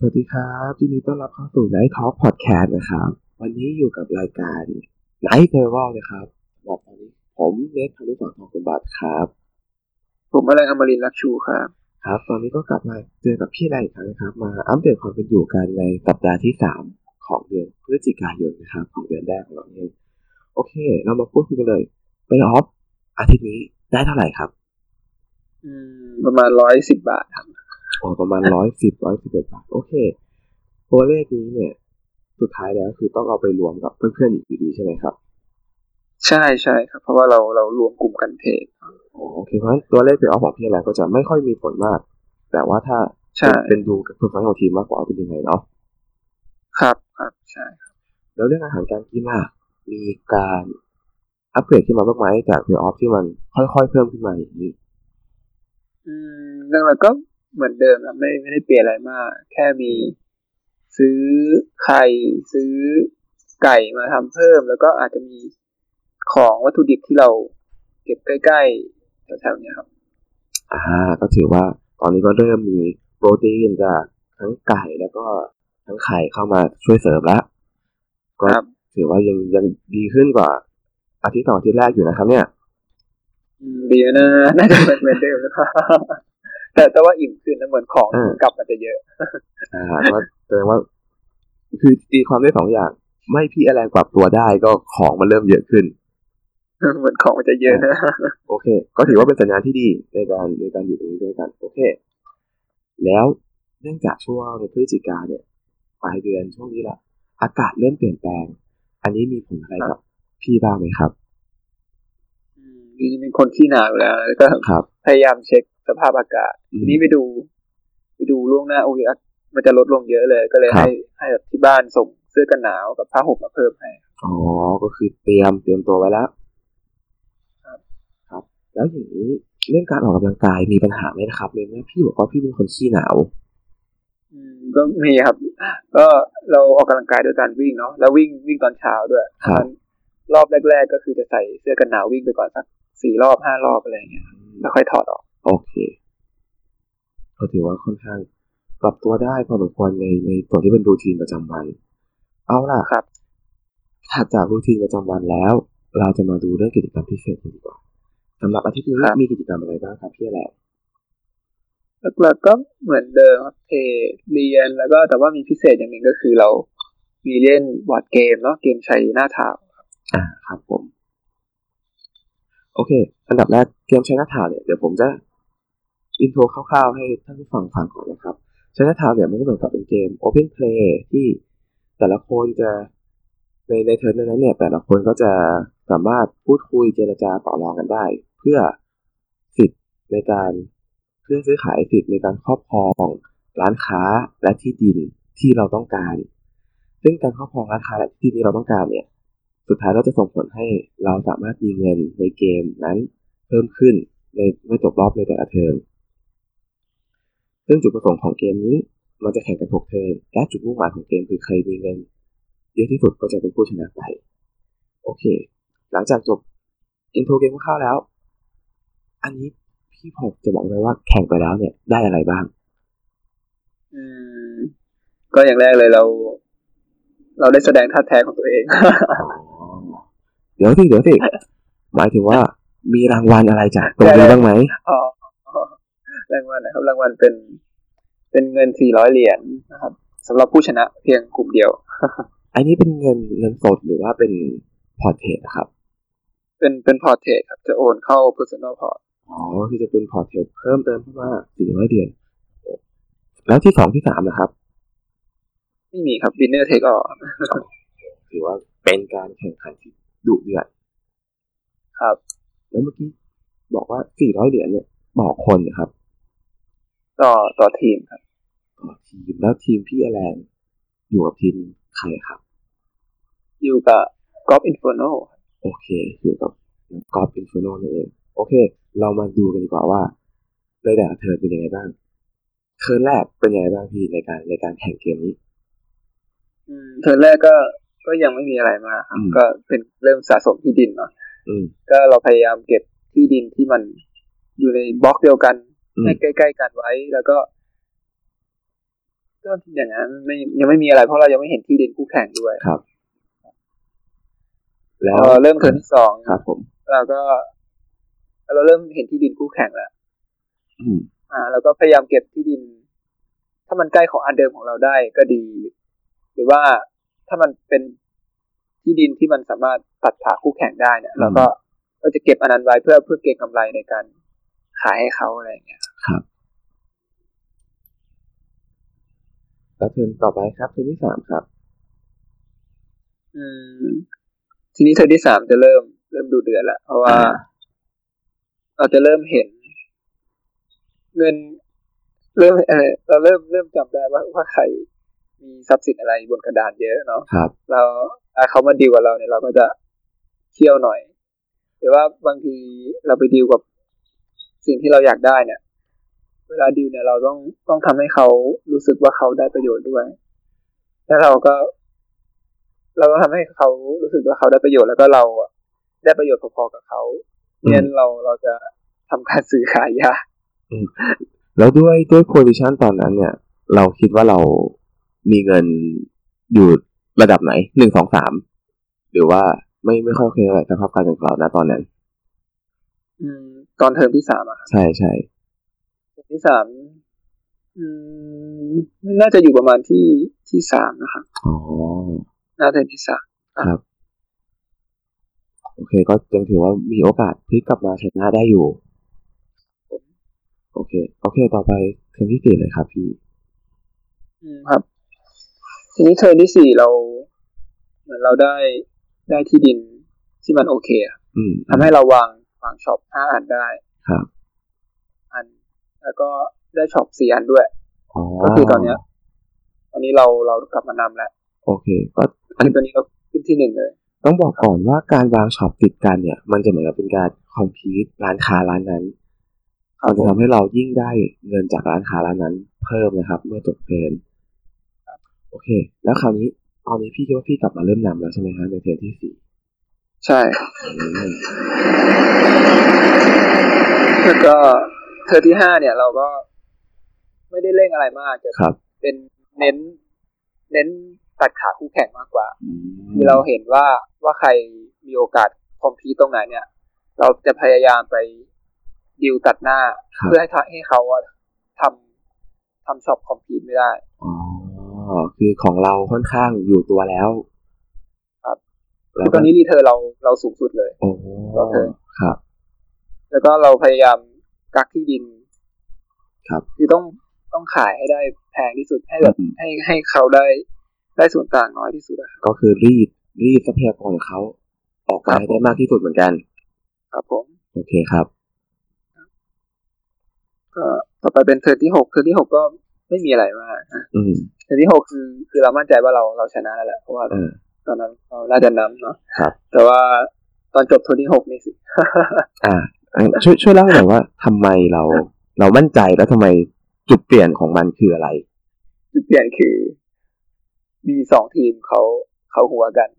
สวัสดีครับยินดีต้อนรับเข้าสู่ Night Talk Podcast นะครับ วันนี้อยู่กับรายการ Night Travel นะครับสำหรับตอนนี้ผมเนทธนุสรทองคุณบัตรครับ ผมอะไรอมรินทร์รักชูครับ ครับ ตอนนี้ก็กลับมาเจอกับพี่แรงอีกครั้งนะครับ มาอัปเดตความเป็นอยู่กันในสัปดาห์ที่ 3 ของเดือนพฤศจิกายนนะครับ ของเดือนแรกของเราเองโอเค เรามาพูดคุยกันเลยไปออฟอาทิตย์นี้ได้เท่าไหร่ครับ อืม ประมาณร้อยสิบบาทครับ อ๋อประมาณร้อยสิบร้อยสิบเอ็ดบาทโอเค ตัวเลขนี้เนี่ย สุดท้ายแล้วคือต้องเอาไปรวมกับเพื่อนๆอีกอยู่ดีใช่ไหมครับ ใช่ใช่ครับ เพราะว่าเราเรารวมกลุ่มกัน trade อ๋อโอเคเพราะฉะนั้นตัวเลข payoff ของพี่อะไรก็จะไม่ค่อยมีผลมาก แต่ว่าถ้าใช่เป็นดูกับ performance ของทีมมากกว่าว่าเป็นยังไงเนาะครับครับใช่แล้วเรื่องอาหารการกินล่ะมีการอัปเกรดขึ้นมาบ้างไหมจากเพย์ออฟที่มันค่อยๆเพิ่มขึ้นมาอย่างนี้ อืมเรื่องเราก็ เหมือนเดิมนะไม่ไม่ได้เปลี่ยนอะไรมาก แค่มีซื้อไข่ซื้อไก่มาทำเพิ่ม แล้วก็อาจจะมีของวัตถุดิบที่เราเก็บใกล้ๆแถวๆเนี้ยครับอ่าก็ถือว่าตอนนี้ก็เริ่มมีโปรตีนจากทั้งไก่แล้วก็ทั้งไข่เข้ามาช่วยเสริมแล้วก็ครับถือว่ายังยังดีขึ้นกว่าอาทิตย์ต่ออาทิตย์แรกอยู่นะครับ เนี่ยอืมดีนะน่าจะเหมือนเหมือนเดิมนะครับ แต่แต่ว่าอิ่มขึ้นนะเหมือนของอ่ากลับมาจะเยอะ อ่าก็แสดงว่า คือตีความได้สองอย่าง ไม่พี่อะไรปรับตัวได้ก็ของมันเริ่มเยอะขึ้น เหมือนของมันจะเยอะนะโอเค ก็ถือว่าเป็นสัญญาณที่ดีในการในการอยู่ตรงนี้ด้วยกัน โอเค แล้วเนื่องจากช่วงพฤศจิกาเนี่ยปลายเดือนช่วงนี้ละอากาศเริ่มเปลี่ยนแปลง อันนี้มีผลอะไรกับพี่บ้างไหมครับอืมจริงๆเป็นคนขี้หนาวอยู่แล้วแล้วก็ครับพยายามเช็ค สภาพอากาศอืมทีนี้ไปดู ไปดูล่วงหน้าโอ้ยอะมันจะลดลงเยอะเลย ก็เลยครับให้ให้แบบที่บ้านส่งเสื้อกันหนาวกับผ้าห่มมาเพิ่มให้ อ๋อ ก็คือเตรียมเตรียมตัวไว้แล้ว ครับ ครับ แล้วอย่างนี้เรื่องการออกกำลังกายมีปัญหาไหมนะครับในเมื่อพี่บอกว่าพี่เป็นคนขี้หนาว อืม ก็มีครับ ก็เราออกกำลังกายด้วยการวิ่งเนาะ แล้ววิ่งวิ่งตอนเช้าด้วยครับงั้นรอบแรก ๆ ก็คือจะใส่เสื้อกันหนาววิ่งไปก่อนสักสี่รอบห้ารอบอะไรอย่างเงี้ย แล้วค่อยถอดออก โอเค ก็ถือว่าค่อนข้างปรับตัวได้พอสมควรในในตัวที่เป็นรูทีนประจำวัน เอาล่ะครับถัดจากรูทีนประจำวันแล้ว เราจะมาดูเรื่องกิจกรรมพิเศษกันดีกว่าสำหรับอาทิตย์นี้ครับมีกิจกรรมอะไรบ้างครับพี่แหละหลักๆก็เหมือนเดิมครับเทรดเรียนแล้วก็แต่ว่ามีพิเศษอย่างหนึ่งก็คือเรามีเล่นบอร์ดเกมเนาะเกมใช้หน้าเท้าอ่าครับผม โอเค อันดับแรกเกมใช้หน้าทาวเนี่ยเดี๋ยวผมจะ อินโทรคร่าวๆ ให้ท่านผู้ฟังฟังก่อนนะครับชน้าทาวเนี่ยมันก็เหมือนกับเป็นเกม Open Play ที่แต่ละคนจะในในเทิร์นนั้นเนี่ย แต่ละคนก็จะสามารถพูดคุยเจรจาต่อรองกันได้ เพื่อสิทธิ์ในการเพื่อซื้อขายสิทธิ์ในการครอบครองร้านค้าและที่ดินที่เราต้องการ ซึ่งการครอบครองร้านค้าและที่ดินที่เราต้องการเนี่ย สุดท้ายเราจะส่งผลให้เราสามารถมีเงินในเกมนั้นเพิ่มขึ้นในเมื่อจบรอบในแต่ละเทิร์น ซึ่งจุดประสงค์ของเกมนี้มันจะแข่งกัน6 turn และจุดมุ่งหมายของเกมคือใครมีเงินเยอะที่สุดก็จะเป็นผู้ชนะไป โอเค หลังจากจบ intro เกมคร่าวๆแล้ว อันนี้พี่ผมจะบอกเลยว่าแข่งไปแล้วเนี่ยได้อะไรบ้าง อืม ก็อย่างแรกเลยเรา เราได้แสดงธาตุแท้ของตัวเอง เดี๋ยวสิเดี๋ยวสิหมายถึงว่ามีรางวัลอะไรจากตรงนี้บ้างไหม อ๋อรางวัลนะค รับรางวัลเป็น เป็นเงิน400เหรียญนะครับสำหรับผู้ชนะเพียงกลุ่มเดียว อันนี้เป็นเงินเงินสดหรือว่าเป็น port เทรดนะครับ เป็นเป็น port เทรดครับจะโอนเข้า personal port อ๋อคือจะเป็น port เทรดเพิ่มเติมเข้ามา400เหรียญแล้วที่สองที่สามนะครับไม่มีครับ winner take all ถือว่าเป็นการแข่งขันที่ดุเดือดครับ แล้วเมื่อกี้บอกว่า400เหรียญเนี่ยต่อคนนะครับ ต่อต่อทีมครับต่อทีมแล้วทีมพี่อแลนอยู่กับทีมใครครับ อยู่กับ Golf Inferno โอเค อยู่กับ Golf Inferno นั่นเอง โอเค เรามาดูกันดีกว่าว่าในแต่ละ turn เป็นยังไงบ้าง turn แรกเป็นยังไงบ้างพี่ในการในการแข่งเกมนี้ อืมเทิร์นแรกก็ก็ยังไม่มีอะไรมากครับอืมก็เป็นเริ่มสะสมที่ดินเนาะอืมก็เราพยายามเก็บที่ดินที่มันอยู่ในบล็อกเดียวกันอืม ให้ใกล้ๆกันไว้ แล้วก็ ก็อย่างนั้นไม่ยังไม่มีอะไรเพราะเรายังไม่เห็นที่ดินคู่แข่งด้วยครับพแล้วอเริ่มเทิร์นที่สองครับ ผมเราก็ เราเริ่มเห็นที่ดินคู่แข่งแล้วอืมอ่าแล้วก็พยายามเก็บที่ดิน ถ้ามันใกล้ของอันเดิมของเราได้ก็ดี หรือว่าถ้ามันเป็นที่ดินที่มันสามารถตัดขาคู่แข่งได้เนี่ยเราก็ก็จะเก็บอันนั้นไว้เพื่อเพื่อเก็งกำไรในการขายให้เขาอะไรอย่างเงี้ย ครับแล้วเทิร์นต่อไปครับเทิร์นที่สามครับ อืม ทีนี้เทิร์นที่สามจะเริ่มเริ่มดูเดือดแล้วเพราะว่าอ่า เราจะเริ่มเห็น เงิน เริ่มเออเราเริ่มเริ่มจำได้ว่าว่าใครมีทรัพย์สินอะไรบนกระดานเยอะเนาะครับ เราอะเขามาดีลกับเราเนี่ยเราก็จะเที่ยวหน่อย หรือว่าบางทีเราไปดีลกับสิ่งที่เราอยากได้เนี่ย เวลาดีลเนี่ยเราต้องต้องทำให้เขารู้สึกว่าเขาได้ประโยชน์ด้วย แล้วเราก็ เราต้องทำให้เขารู้สึกว่าเขาได้ประโยชน์แล้วก็เราอะได้ประโยชน์พอๆกับเขาอืมเนี่ยเราเราจะทำการซื้อขายยากแล้วด้วยด้วยโพซิชันตอนนั้นเนี่ย เราคิดว่าเรามีเงินอยู่ระดับไหนหนึ่งสองสามหรือว่าไม่ไม่ค่อยโอเคเท่าไหร่สภาพการเงินของเรานะตอนนั้น อืม ตอนเทอมที่สามอะครับใช่ใช่เทอมที่สามอืมน่าจะอยู่ประมาณที่ที่สามนะครับอ๋อน่าจะที่สามครับ โอเค ก็ยังถือว่ามีโอกาสพลิกกลับมาชนะได้อยู่ โอเค โอเค ต่อไปเทิร์นที่สี่เลยครับพี่ อืมครับ ทีนี้เทอมที่สี่เราเหมือนเราได้ได้ที่ดินที่มันโอเคอะอืมทำให้เราวางวางช็อปห้าอันได้ ครับ อัน แล้วก็ได้ shop สี่อันด้วยอ๋อก็คือตอนเนี้ยตอนนี้เราเรากลับมานำแล้วโอเค ก็อันนี้ตัวนี้เราขึ้นที่หนึ่งเลย ต้องบอกก่อนว่าการวาง shop ติดกันเนี่ย มันจะเหมือนกับเป็นการ complete ร้านค้าร้านนั้นมันจะทำให้เรายิ่งได้เงินจากร้านค้าร้านนั้น เพิ่มนะครับ เมื่อจบ turn โอเค แล้วคราวนี้ตอนนี้พี่คิดว่าพี่กลับมาเริ่มนำแล้วใช่ไหมฮะใน turn ที่สี่ใช่อืมแล้วก็ เทอมที่ห้าเนี่ย เราก็ไม่ได้เร่งอะไรมากจะครับ เป็นเน้น เน้นตัดขาคู่แข่งมากกว่าอืมคือเราเห็นว่าว่าใครมีโอกาสคอมพีตตรงไหนเนี่ย เราจะพยายามไปดิวตัดหน้าครับเพื่อให้ทำให้เขาอะทำทำช็อปคอมพีตไม่ได้อ๋อคือของเราค่อนข้างอยู่ตัวแล้ว ครับแล้คืว่าตอนนี้ return เราเราสูงสุดเลยโอ้โอเคครับ แล้วก็เราพยายาม กักที่ดิน ครับ คือต้องต้องขายให้ได้แพงที่สุดให้แบบอืมให้ให้เขาได้ได้ส่วนต่างน้อยที่สุดอะครับก็คือรีดรีดทรัพยากรของเขาออกไปครับได้มากที่สุดเหมือนกัน ครับผม โอเคครับ ก็ต่อไปเป็น turn ที่หก turn ที่หกก็ไม่มีอะไรมากนะอืมturn ที่หกคือ คือเรามั่นใจว่าเราเราชนะแล้วแหละเพราะว่าเออตอนนั้นเราน่าจะนำเนาะครับ แต่ว่าตอนจบ turn ที่หกนี่สิอ่าเอ่อ ช่วยช่วยเล่าหน่อยว่าทำไมเรา เรามั่นใจแล้วทำไมจุดเปลี่ยนของมันคืออะไร จุดเปลี่ยนคือ มีสองทีมเขาเขาฮั้วกัน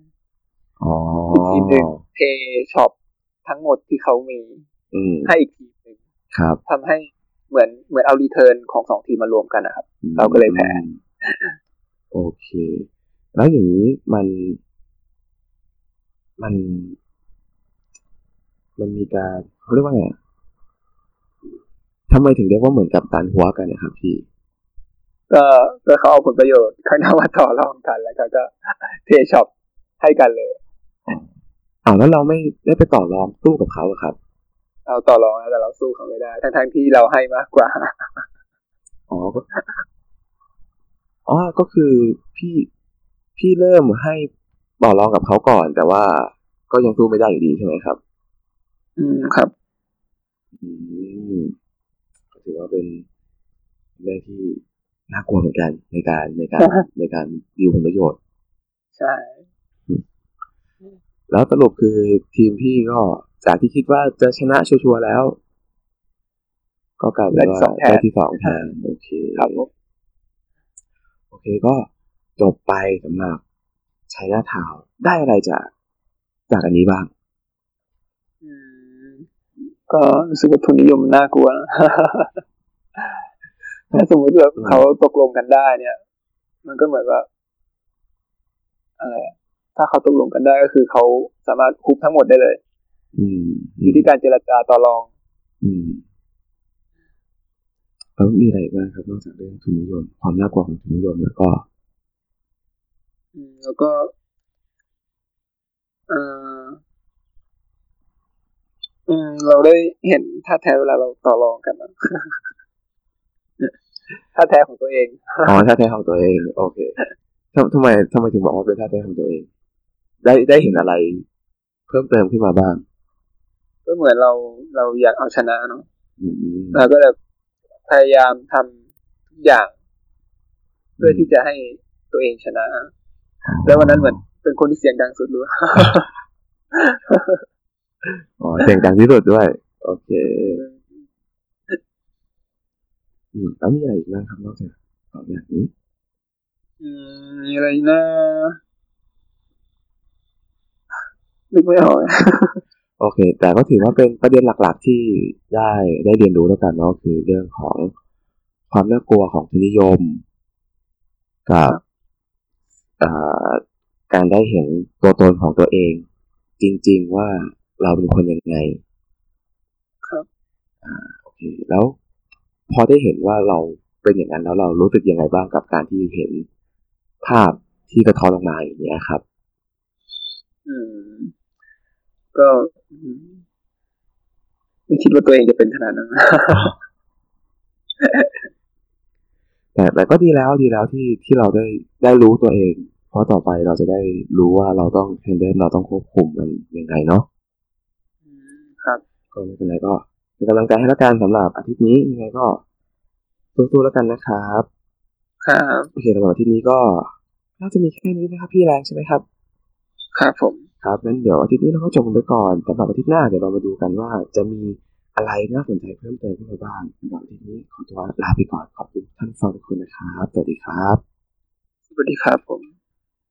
อ๋ออีกทีมหนึ่งเท shop ทั้งหมดที่เขามีอืมให้อีกทีมหนึ่งครับทำให้เหมือนเหมือนเอารีเทิร์นของสองทีมมารวมกันนะครับ เราก็เลยแพ้โอเค แล้วอย่างนี้มัน มัน มันมีการเขาเรียกว่าไงอะทำไมถึงเรียกว่าเหมือนกับการหัวกันนะครับพี่ ก็ก็เขาเอาผลประโยชน์ข้างหน้ามาต่อรองกันแล้วก็ก็เทช็อปให้กันเลยอ้าวแล้วเราไม่ได้ไปต่อรองสู้กับเขาเหรอครับ เราต่อรองแล้วแต่เราสู้เขาไม่ได้ ทั้งทั้งๆที่เราให้มากกว่า อ๋อก็อ๋อก็คือพี่พี่เริ่มให้ต่อรองกับเขาก่อน แต่ว่าก็ยังสู้ไม่ได้อยู่ดีใช่ไหมครับ อืมครับ อืมก็ถือว่าเป็นเรื่องที่น่ากลัวเหมือนกันในการในการในการดีลผลประโยชน์ ใช่ แล้วสรุปคือทีมพี่ก็จากที่คิดว่าจะชนะชัวร์ๆแล้ว ก็กลายเป็นว่าได้ที่สองแทนโอเคครับผมโอเคก็จบไปสำหรับชัยนาทาวน์ได้อะไรจากจากอันนี้บ้างอืม ก็รู้สึกว่าทุนนิยมมันน่ากลัวนะถ้าสมมติแบบเขาตกลงกันได้ เนี่ย มันก็เหมือนว่าอะไรอะถ้าเขาตกลงกันได้ก็คือเขาสามารถคุบทั้งหมดได้เลย อืมอยู่ที่การเจรจาต่อรอง อืมแล้วมีอะไรอีกบ้างครับนอกจากเรื่องทุนนิยม ความน่ากลัวของทุนนิยมแล้วก็ อืมแล้วก็ เอออืม เราได้เห็นท่าแท้เวลาเราต่อรองกันนะท่าแท้ของตัวเอง อ๋อท่าแท้ของตัวเอง โอเคทำทำไมทำไมถึงบอกว่าเป็นท่าแท้ของตัวเอง ได้ได้เห็นอะไร เพิ่มเติมขึ้นมาบ้าง ก็เหมือนเราเราอยากเอาชนะเนาะอืมอืมเราก็แบบพยายามทำทุกอย่าง เพื่อที่จะให้ตัวเองชนะ แล้ววันนั้นเหมือนเป็นคนที่เสียงดังสุดรู้ อ๋อเสียงดังที่สุดด้วย โอเคอืมแล้วมีอะไรอีกบ้างครับนอกจากสองอย่างนี้อืมมีอะไรนะนึกไม่ออกโอเค แต่ก็ถือว่าเป็นประเด็นหลักๆที่ได้ได้เรียนรู้แล้วกันเนาะคือเรื่องของความน่ากลัวของทุนนิยม กับอ่าการได้เห็นตัวตนของตัวเอง จริง ๆ ว่า เราเป็นคนยังไง ครับ อ่าโอเค แล้วพอได้เห็นว่าเราเป็นอย่างนั้นแล้วเรารู้สึกยังไงบ้างกับการที่เห็นภาพที่กระท้อนออกมาอย่างเงี้ยครับ อืม ก็อืมไม่คิดว่าตัวเองจะเป็นขนาดนั้นแต่แต่ก็ดีแล้วดีแล้วที่ที่เราได้ได้รู้ตัวเอง เพราะต่อไปเราจะได้รู้ว่าเราต้องเฮนเดิลเราต้องควบคุมมันยังไงเนาะอืมครับ ก็ไม่เป็นไรก็เป็นกำลังใจให้แล้วกันสำหรับอาทิตย์นี้ยังไงก็สู้ๆแล้วกันนะครับครับโอเคสำหรับอาทิตย์นี้ก็น่าจะมีแค่นี้นะครับพี่แรงใช่ไหมครับครับผมครับงั้นเดี๋ยวอาทิตย์นี้เราก็จบกันไปก่อนสำหรับอาทิตย์หน้าเดี๋ยวเรามาดูกันว่าจะมีอะไรน่าสนใจเพิ่มเติมขึ้นมาบ้างสำหรับอาทิตย์นี้ขอตัวลาไปก่อนขอบคุณท่านผู้ฟังทุกคนนะครับสวัสดีครับ สวัสดีครับผม